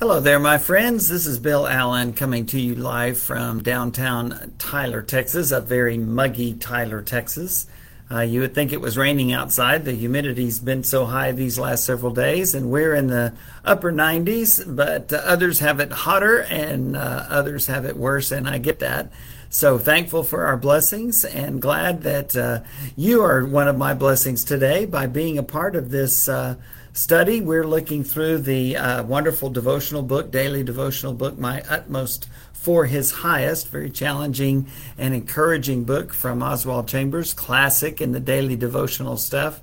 Hello there, my friends. This is Bill Allen coming to you live from downtown Tyler, Texas, a very muggy Tyler, Texas. Uh, you would think it was raining outside. The humidity's been so high these last several days, and we're in the upper 90s, but uh, others have it hotter and uh, others have it worse, and I get that. So thankful for our blessings and glad that uh, you are one of my blessings today by being a part of this uh, study. We're looking through the uh, wonderful devotional book, daily devotional book, My Utmost for His Highest. Very challenging and encouraging book from Oswald Chambers, classic in the daily devotional stuff.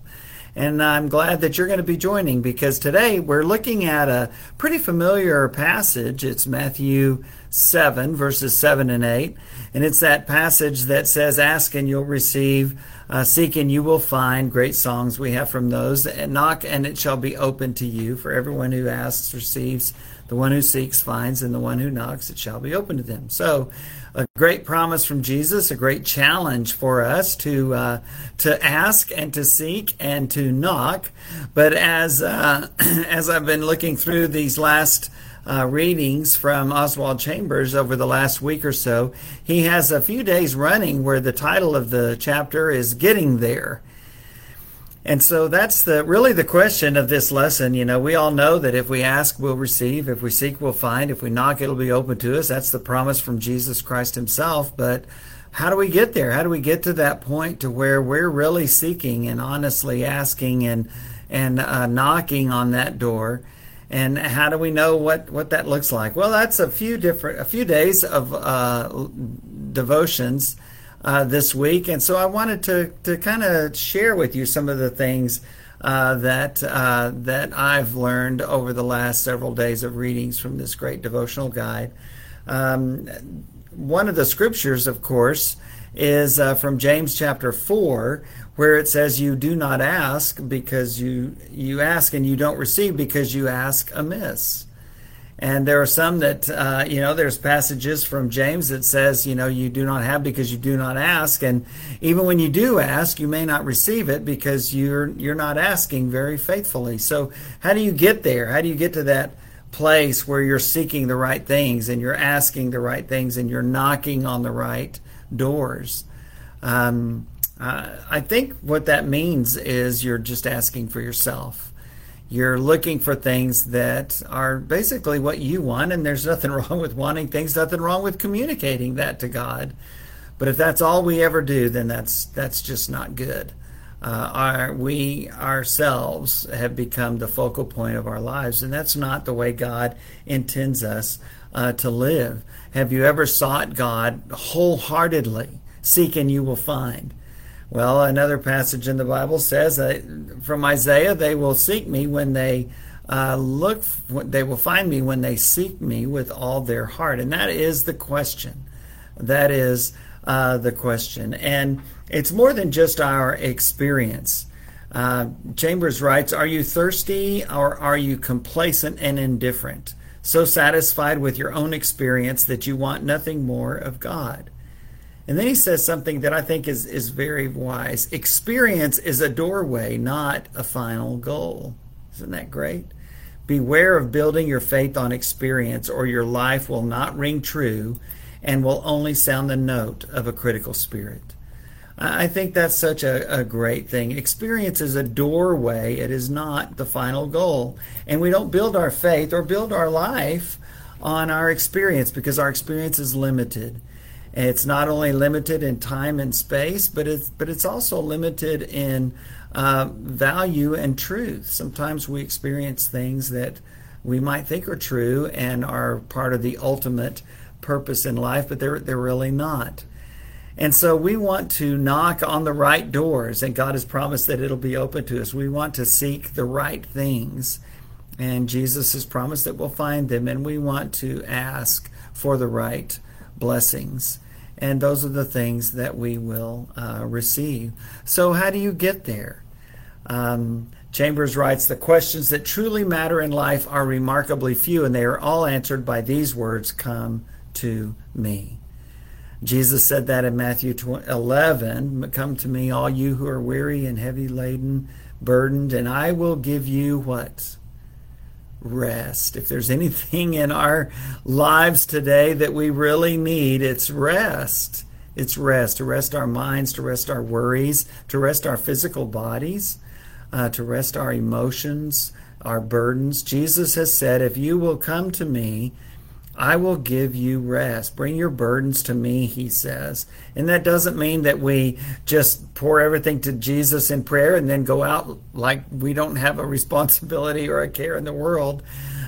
And I'm glad that you're going to be joining because today we're looking at a pretty familiar passage. It's Matthew 7, verses 7 and 8. And it's that passage that says, Ask and you'll receive, uh, seek and you will find. Great songs we have from those. And knock and it shall be open to you. For everyone who asks receives, the one who seeks finds, and the one who knocks it shall be open to them. So, a great promise from Jesus, a great challenge for us to uh, to ask and to seek and to knock. But as uh, as I've been looking through these last uh, readings from Oswald Chambers over the last week or so, he has a few days running where the title of the chapter is "Getting There." And so that's the really the question of this lesson. You know, we all know that if we ask, we'll receive. If we seek, we'll find. If we knock, it'll be open to us. That's the promise from Jesus Christ Himself. But how do we get there? How do we get to that point to where we're really seeking and honestly asking and and uh, knocking on that door? And how do we know what what that looks like? Well, that's a few different a few days of uh, devotions uh, this week. And so I wanted to, to kind of share with you some of the things uh, that uh, that I've learned over the last several days of readings from this great devotional guide. Um, one of the scriptures, of course, is uh, from James chapter four, where it says, "You do not ask because you you ask and you don't receive because you ask amiss." And there are some that, uh, you know, there's passages from James that says, you know, you do not have because you do not ask. And even when you do ask, you may not receive it because you're, you're not asking very faithfully. So how do you get there? How do you get to that place where you're seeking the right things and you're asking the right things and you're knocking on the right doors? Um, uh, I think what that means is you're just asking for yourself you're looking for things that are basically what you want, and there's nothing wrong with wanting things, nothing wrong with communicating that to God. But if that's all we ever do, then that's that's just not good. Uh, our, we ourselves have become the focal point of our lives, and that's not the way God intends us uh, to live. Have you ever sought God wholeheartedly? Seek and you will find. Well, another passage in the Bible says uh, from Isaiah, they will seek me when they uh, look, they will find me when they seek me with all their heart. And that is the question. That is uh, the question. And it's more than just our experience. Uh, Chambers writes Are you thirsty or are you complacent and indifferent? So satisfied with your own experience that you want nothing more of God? And then he says something that I think is, is very wise. Experience is a doorway, not a final goal. Isn't that great? Beware of building your faith on experience, or your life will not ring true and will only sound the note of a critical spirit. I think that's such a, a, great thing. Experience is a doorway, it is not the final goal. And we don't build our faith or build our life on our experience because our experience is limited. It's not only limited in time and space, but it's but it's also limited in uh, value and truth. Sometimes we experience things that we might think are true and are part of the ultimate purpose in life, but they're they're really not. And so we want to knock on the right doors, and God has promised that it'll be open to us. We want to seek the right things, and Jesus has promised that we'll find them, and we want to ask for the right blessings. And those are the things that we will uh, receive. So, how do you get there? Um, Chambers writes The questions that truly matter in life are remarkably few, and they are all answered by these words Come to me. Jesus said that in Matthew 11 Come to me, all you who are weary and heavy laden, burdened, and I will give you what? Rest. If there's anything in our lives today that we really need, it's rest. It's rest, to rest our minds, to rest our worries, to rest our physical bodies, uh, to rest our emotions, our burdens. Jesus has said, If you will come to me, I will give you rest. Bring your burdens to me, he says. And that doesn't mean that we just pour everything to Jesus in prayer and then go out like we don't have a responsibility or a care in the world.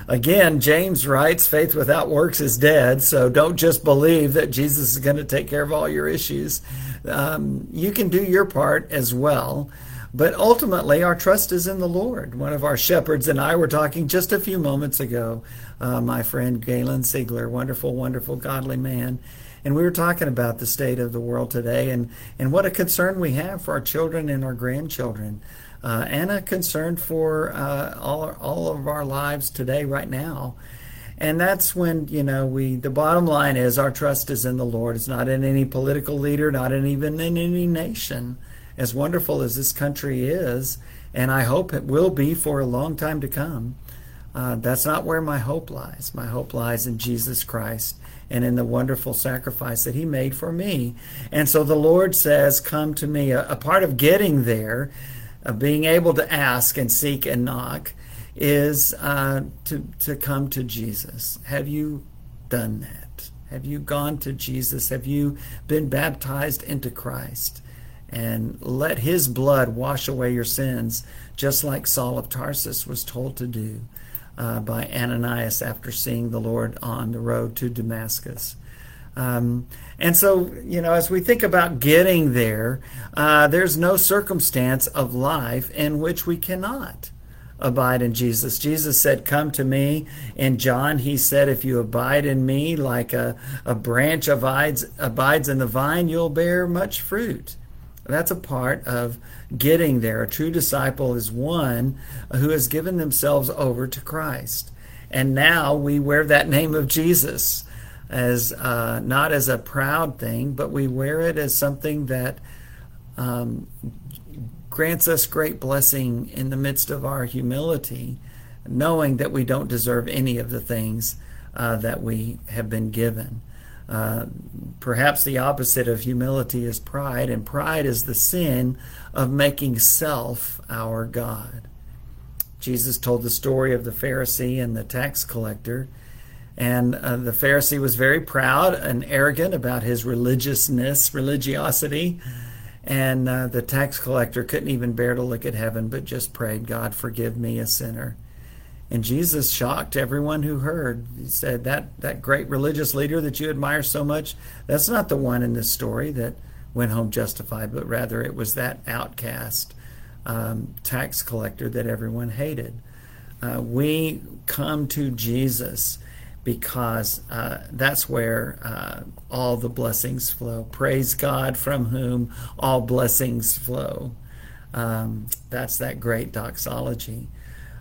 Again, James writes, faith without works is dead. So don't just believe that Jesus is going to take care of all your issues. Um, you can do your part as well. But ultimately, our trust is in the Lord. One of our shepherds and I were talking just a few moments ago. Uh, my friend Galen Siegler, wonderful, wonderful, godly man. And we were talking about the state of the world today and, and what a concern we have for our children and our grandchildren. Uh, and a concern for uh, all, all of our lives today, right now. And that's when, you know, we, the bottom line is our trust is in the Lord. It's not in any political leader, not in even in any nation as wonderful as this country is, and I hope it will be for a long time to come, uh, that's not where my hope lies. My hope lies in Jesus Christ and in the wonderful sacrifice that He made for me. And so the Lord says, Come to me. A, a part of getting there, of being able to ask and seek and knock, is uh, to, to come to Jesus. Have you done that? Have you gone to Jesus? Have you been baptized into Christ? And let his blood wash away your sins, just like Saul of Tarsus was told to do uh, by Ananias after seeing the Lord on the road to Damascus. Um, and so, you know, as we think about getting there, uh, there's no circumstance of life in which we cannot abide in Jesus. Jesus said, Come to me. In John, he said, If you abide in me like a, a branch abides, abides in the vine, you'll bear much fruit. That's a part of getting there. A true disciple is one who has given themselves over to Christ. And now we wear that name of Jesus as uh, not as a proud thing, but we wear it as something that um, grants us great blessing in the midst of our humility, knowing that we don't deserve any of the things uh, that we have been given. Uh, perhaps the opposite of humility is pride, and pride is the sin of making self our God. Jesus told the story of the Pharisee and the tax collector. And uh, the Pharisee was very proud and arrogant about his religiousness, religiosity. And uh, the tax collector couldn't even bear to look at heaven, but just prayed, God, forgive me, a sinner. And Jesus shocked everyone who heard. He said, that, that great religious leader that you admire so much, that's not the one in this story that went home justified, but rather it was that outcast um, tax collector that everyone hated. Uh, we come to Jesus because uh, that's where uh, all the blessings flow. Praise God from whom all blessings flow. Um, that's that great doxology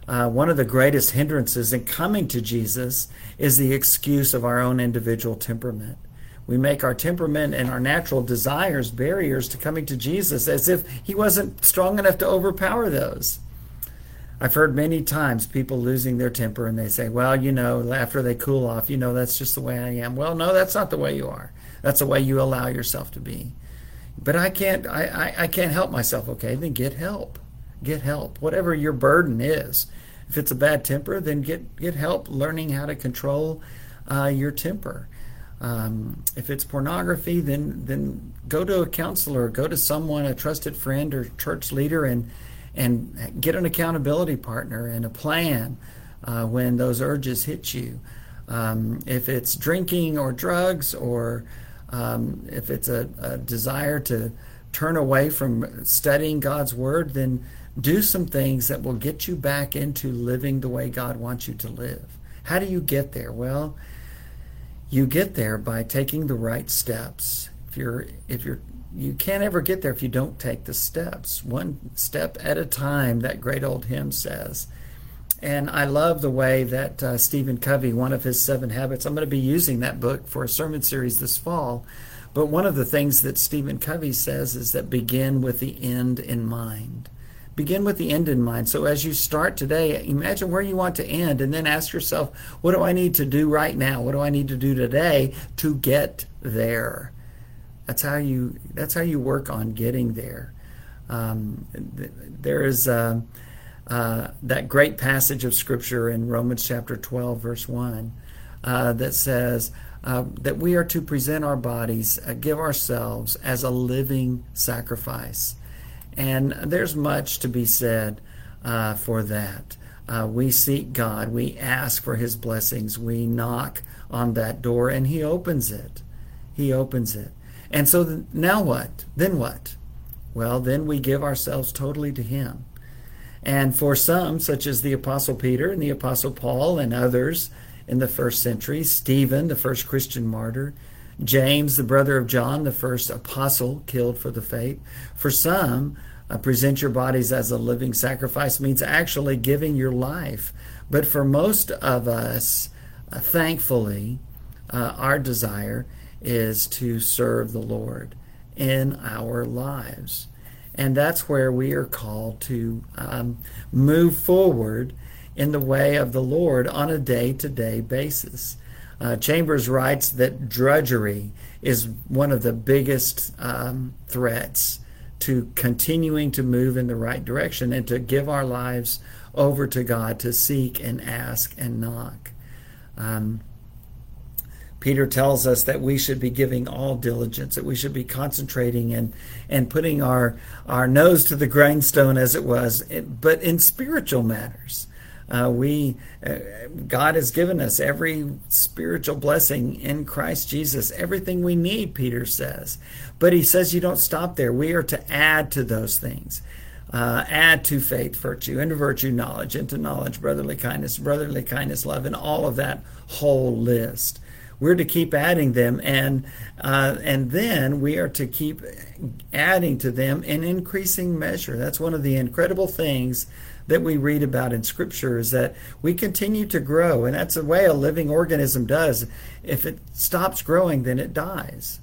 uh, one of the greatest hindrances in coming to Jesus is the excuse of our own individual temperament. We make our temperament and our natural desires barriers to coming to Jesus as if he wasn't strong enough to overpower those. I've heard many times people losing their temper and they say, well, you know, after they cool off, you know, that's just the way I am. Well, no, that's not the way you are. That's the way you allow yourself to be. But I can't, I, I, I can't help myself. Okay, then get help. Get help. Whatever your burden is. If it's a bad temper, then get get help learning how to control uh, your temper. Um, if it's pornography, then then go to a counselor, go to someone, a trusted friend or church leader, and and get an accountability partner and a plan uh, when those urges hit you. Um, if it's drinking or drugs, or um, if it's a, a desire to turn away from studying God's word, then do some things that will get you back into living the way God wants you to live. How do you get there? Well, you get there by taking the right steps. If you're if you're you can't ever get there if you don't take the steps. One step at a time, that great old hymn says. And I love the way that uh, Stephen Covey, one of his seven habits, I'm going to be using that book for a sermon series this fall. But one of the things that Stephen Covey says is that begin with the end in mind begin with the end in mind. So as you start today, imagine where you want to end and then ask yourself, what do I need to do right now? What do I need to do today to get there? That's how you that's how you work on getting there. Um, there is uh, uh, that great passage of scripture in Romans chapter 12, verse 1, uh, that says uh, that we are to present our bodies, uh, give ourselves as a living sacrifice. And there's much to be said uh, for that. we seek God, we ask for His blessings, we knock on that door, and He opens it. He opens it. And so th- now what? Then what? Well, then we give ourselves totally to Him. And for some, such as the Apostle Peter and the Apostle Paul and others in the first century, Stephen, the first Christian martyr, James, the brother of John, the first apostle killed for the faith, for some, uh, present your bodies as a living sacrifice means actually giving your life. But for most of us, uh, thankfully, uh, our desire is to serve the Lord in our lives. And that's where we are called to um, move forward in the way of the Lord on a day to day basis. Uh, Chambers writes that drudgery is one of the biggest um, threats to continuing to move in the right direction and to give our lives over to God to seek and ask and knock. Um, Peter tells us that we should be giving all diligence, that we should be concentrating and, and putting our, our nose to the grindstone, as it was, but in spiritual matters. Uh, we uh, God has given us every spiritual blessing in Christ Jesus, everything we need. Peter says, but he says you don't stop there. We are to add to those things. Uh, add to faith virtue, and to virtue knowledge, and to knowledge brotherly kindness, brotherly kindness love, and all of that whole list. We're to keep adding them, and uh, and then we are to keep adding to them in increasing measure. That's one of the incredible things that we read about in Scripture is that we continue to grow, and that's the way a living organism does. If it stops growing, then it dies,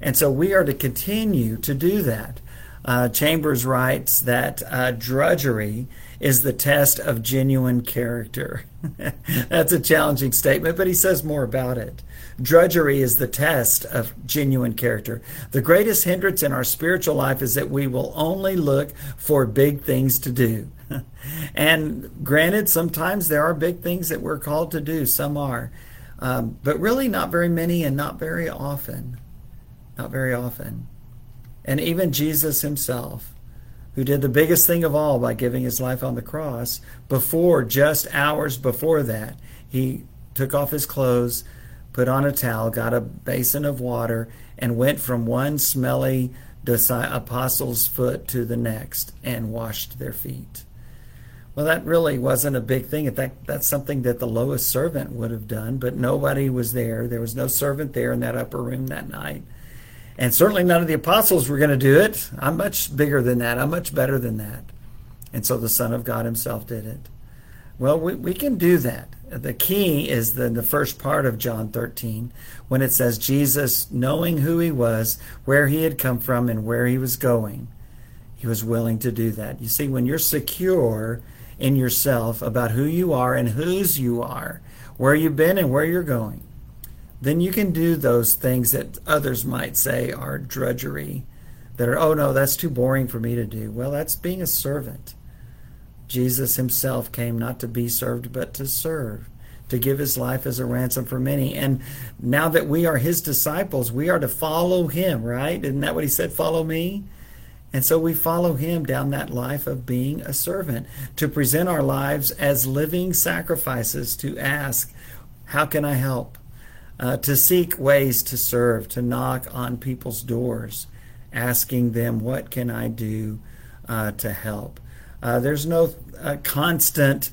and so we are to continue to do that. Uh, Chambers writes that uh, drudgery is the test of genuine character. That's a challenging statement, but he says more about it. Drudgery is the test of genuine character. The greatest hindrance in our spiritual life is that we will only look for big things to do. and granted, sometimes there are big things that we're called to do, some are, um, but really not very many and not very often. Not very often. And even Jesus himself who did the biggest thing of all by giving his life on the cross, before, just hours before that, he took off his clothes, put on a towel, got a basin of water, and went from one smelly apostle's foot to the next and washed their feet. Well, that really wasn't a big thing. In fact, that's something that the lowest servant would have done, but nobody was there. There was no servant there in that upper room that night. And certainly none of the apostles were going to do it. I'm much bigger than that. I'm much better than that. And so the Son of God himself did it. Well, we, we can do that. The key is the, the first part of John 13 when it says Jesus, knowing who he was, where he had come from, and where he was going, he was willing to do that. You see, when you're secure in yourself about who you are and whose you are, where you've been and where you're going, then you can do those things that others might say are drudgery, that are, oh no, that's too boring for me to do. Well, that's being a servant. Jesus himself came not to be served, but to serve, to give his life as a ransom for many. And now that we are his disciples, we are to follow him, right? Isn't that what he said? Follow me? And so we follow him down that life of being a servant, to present our lives as living sacrifices, to ask, How can I help? uh, to seek ways to serve, to knock on people's doors, asking them, What can I do uh, to help? Uh, there's no uh, constant,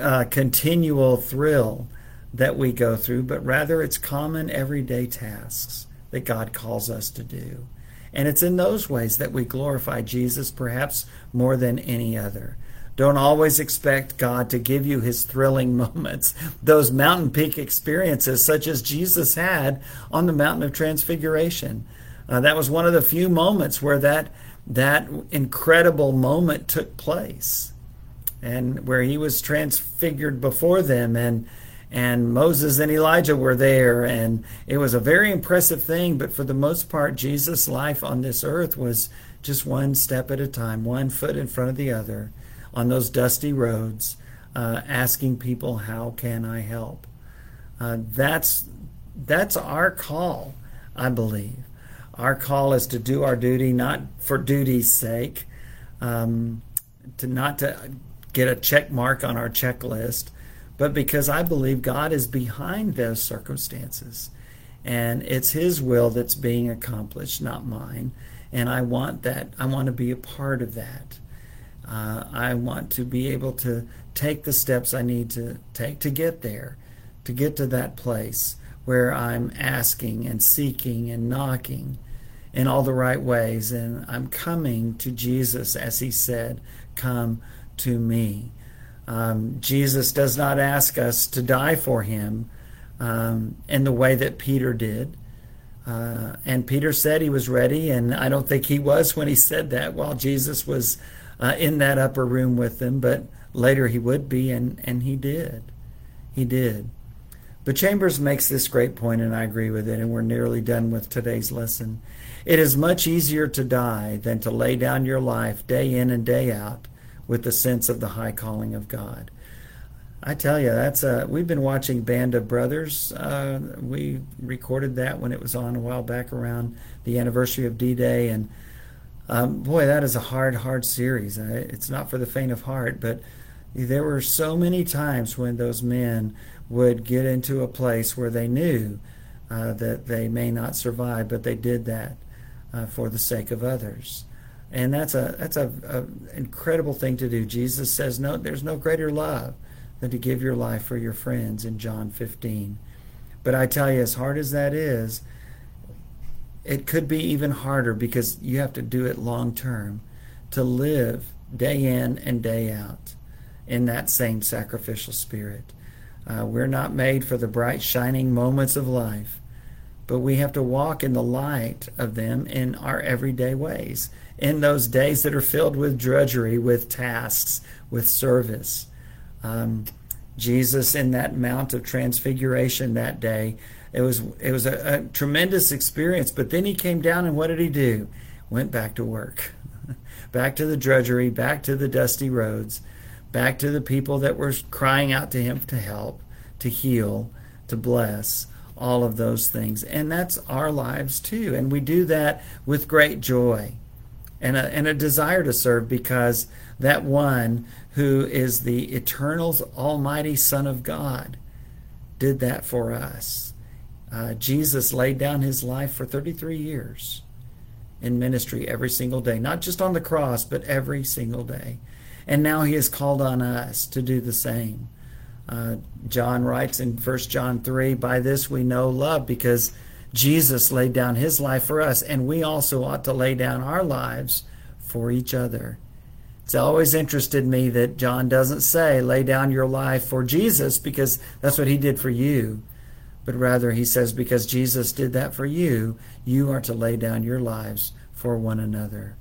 uh, continual thrill that we go through, but rather it's common everyday tasks that God calls us to do. And it's in those ways that we glorify Jesus perhaps more than any other. Don't always expect God to give you his thrilling moments, those mountain peak experiences, such as Jesus had on the mountain of transfiguration. Uh, that was one of the few moments where that that incredible moment took place and where he was transfigured before them and and Moses and Elijah were there and it was a very impressive thing but for the most part Jesus life on this earth was just one step at a time one foot in front of the other on those dusty roads uh, asking people how can I help? Uh, that's that's our call I believe. Our call is to do our duty not for duty's sake um, to not to get a check mark on our checklist, but because I believe God is behind those circumstances. And it's His will that's being accomplished, not mine. And I want that. I want to be a part of that. Uh, I want to be able to take the steps I need to take to get there, to get to that place where I'm asking and seeking and knocking in all the right ways. And I'm coming to Jesus, as He said, Come to me. Um, Jesus does not ask us to die for him um, in the way that Peter did. Uh, and Peter said he was ready, and I don't think he was when he said that while Jesus was uh, in that upper room with them, but later he would be, and, and he did. He did. But Chambers makes this great point, and I agree with it, and we're nearly done with today's lesson. It is much easier to die than to lay down your life day in and day out with the sense of the high calling of God. I tell you, that's a. We've been watching Band of Brothers. Uh, we recorded that when it was on a while back around the anniversary of D-Day, and um, boy, that is a hard, hard series. It's not for the faint of heart, but there were so many times when those men would get into a place where they knew uh, that they may not survive, but they did that uh, for the sake of others and that's a that's a, a, incredible thing to do. Jesus says, "No, there's no greater love than to give your life for your friends." In John 15, but I tell you, as hard as that is, it could be even harder because you have to do it long term, to live day in and day out in that same sacrificial spirit. Uh, we're not made for the bright shining moments of life, but we have to walk in the light of them in our everyday ways in those days that are filled with drudgery, with tasks, with service. Um, Jesus in that Mount of Transfiguration that day, it was it was a, a tremendous experience. But then he came down, and what did he do? Went back to work, back to the drudgery, back to the dusty roads, back to the people that were crying out to him to help, to heal, to bless all of those things. And that's our lives too. And we do that with great joy and a, and a desire to serve because that one who is the eternal, almighty Son of God did that for us. Uh, Jesus laid down his life for 33 years in ministry every single day, not just on the cross, but every single day. And now he has called on us to do the same. Uh, John writes in 1 John 3 By this we know love because Jesus laid down his life for us, and we also ought to lay down our lives for each other. It's always interested me that John doesn't say, lay down your life for Jesus because that's what he did for you. But rather, he says, because Jesus did that for you, you are to lay down your lives for one another.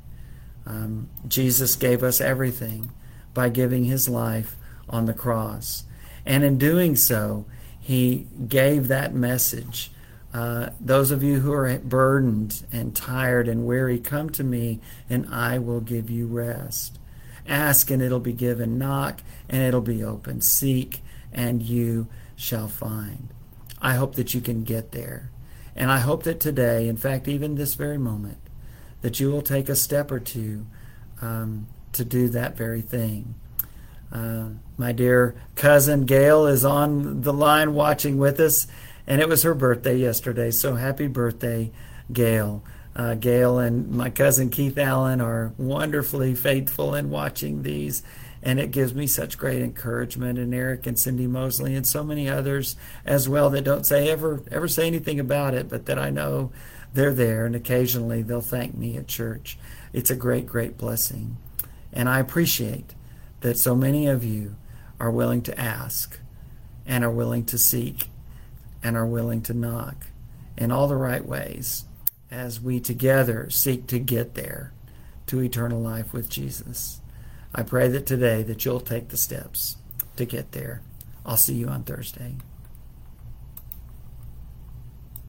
Um, Jesus gave us everything by giving his life on the cross. And in doing so, he gave that message uh, those of you who are burdened and tired and weary, come to me and I will give you rest. Ask and it'll be given. Knock and it'll be open. Seek and you shall find. I hope that you can get there. And I hope that today, in fact, even this very moment, that you will take a step or two um, to do that very thing. Uh, my dear cousin Gail is on the line watching with us and it was her birthday yesterday. So happy birthday, Gail. Uh, Gail and my cousin Keith Allen are wonderfully faithful in watching these, and it gives me such great encouragement. And Eric and Cindy Mosley and so many others as well that don't say ever ever say anything about it, but that I know they're there, and occasionally they'll thank me at church. It's a great, great blessing, and I appreciate that so many of you are willing to ask and are willing to seek and are willing to knock in all the right ways as we together seek to get there, to eternal life with Jesus. I pray that today that you'll take the steps to get there. I'll see you on Thursday.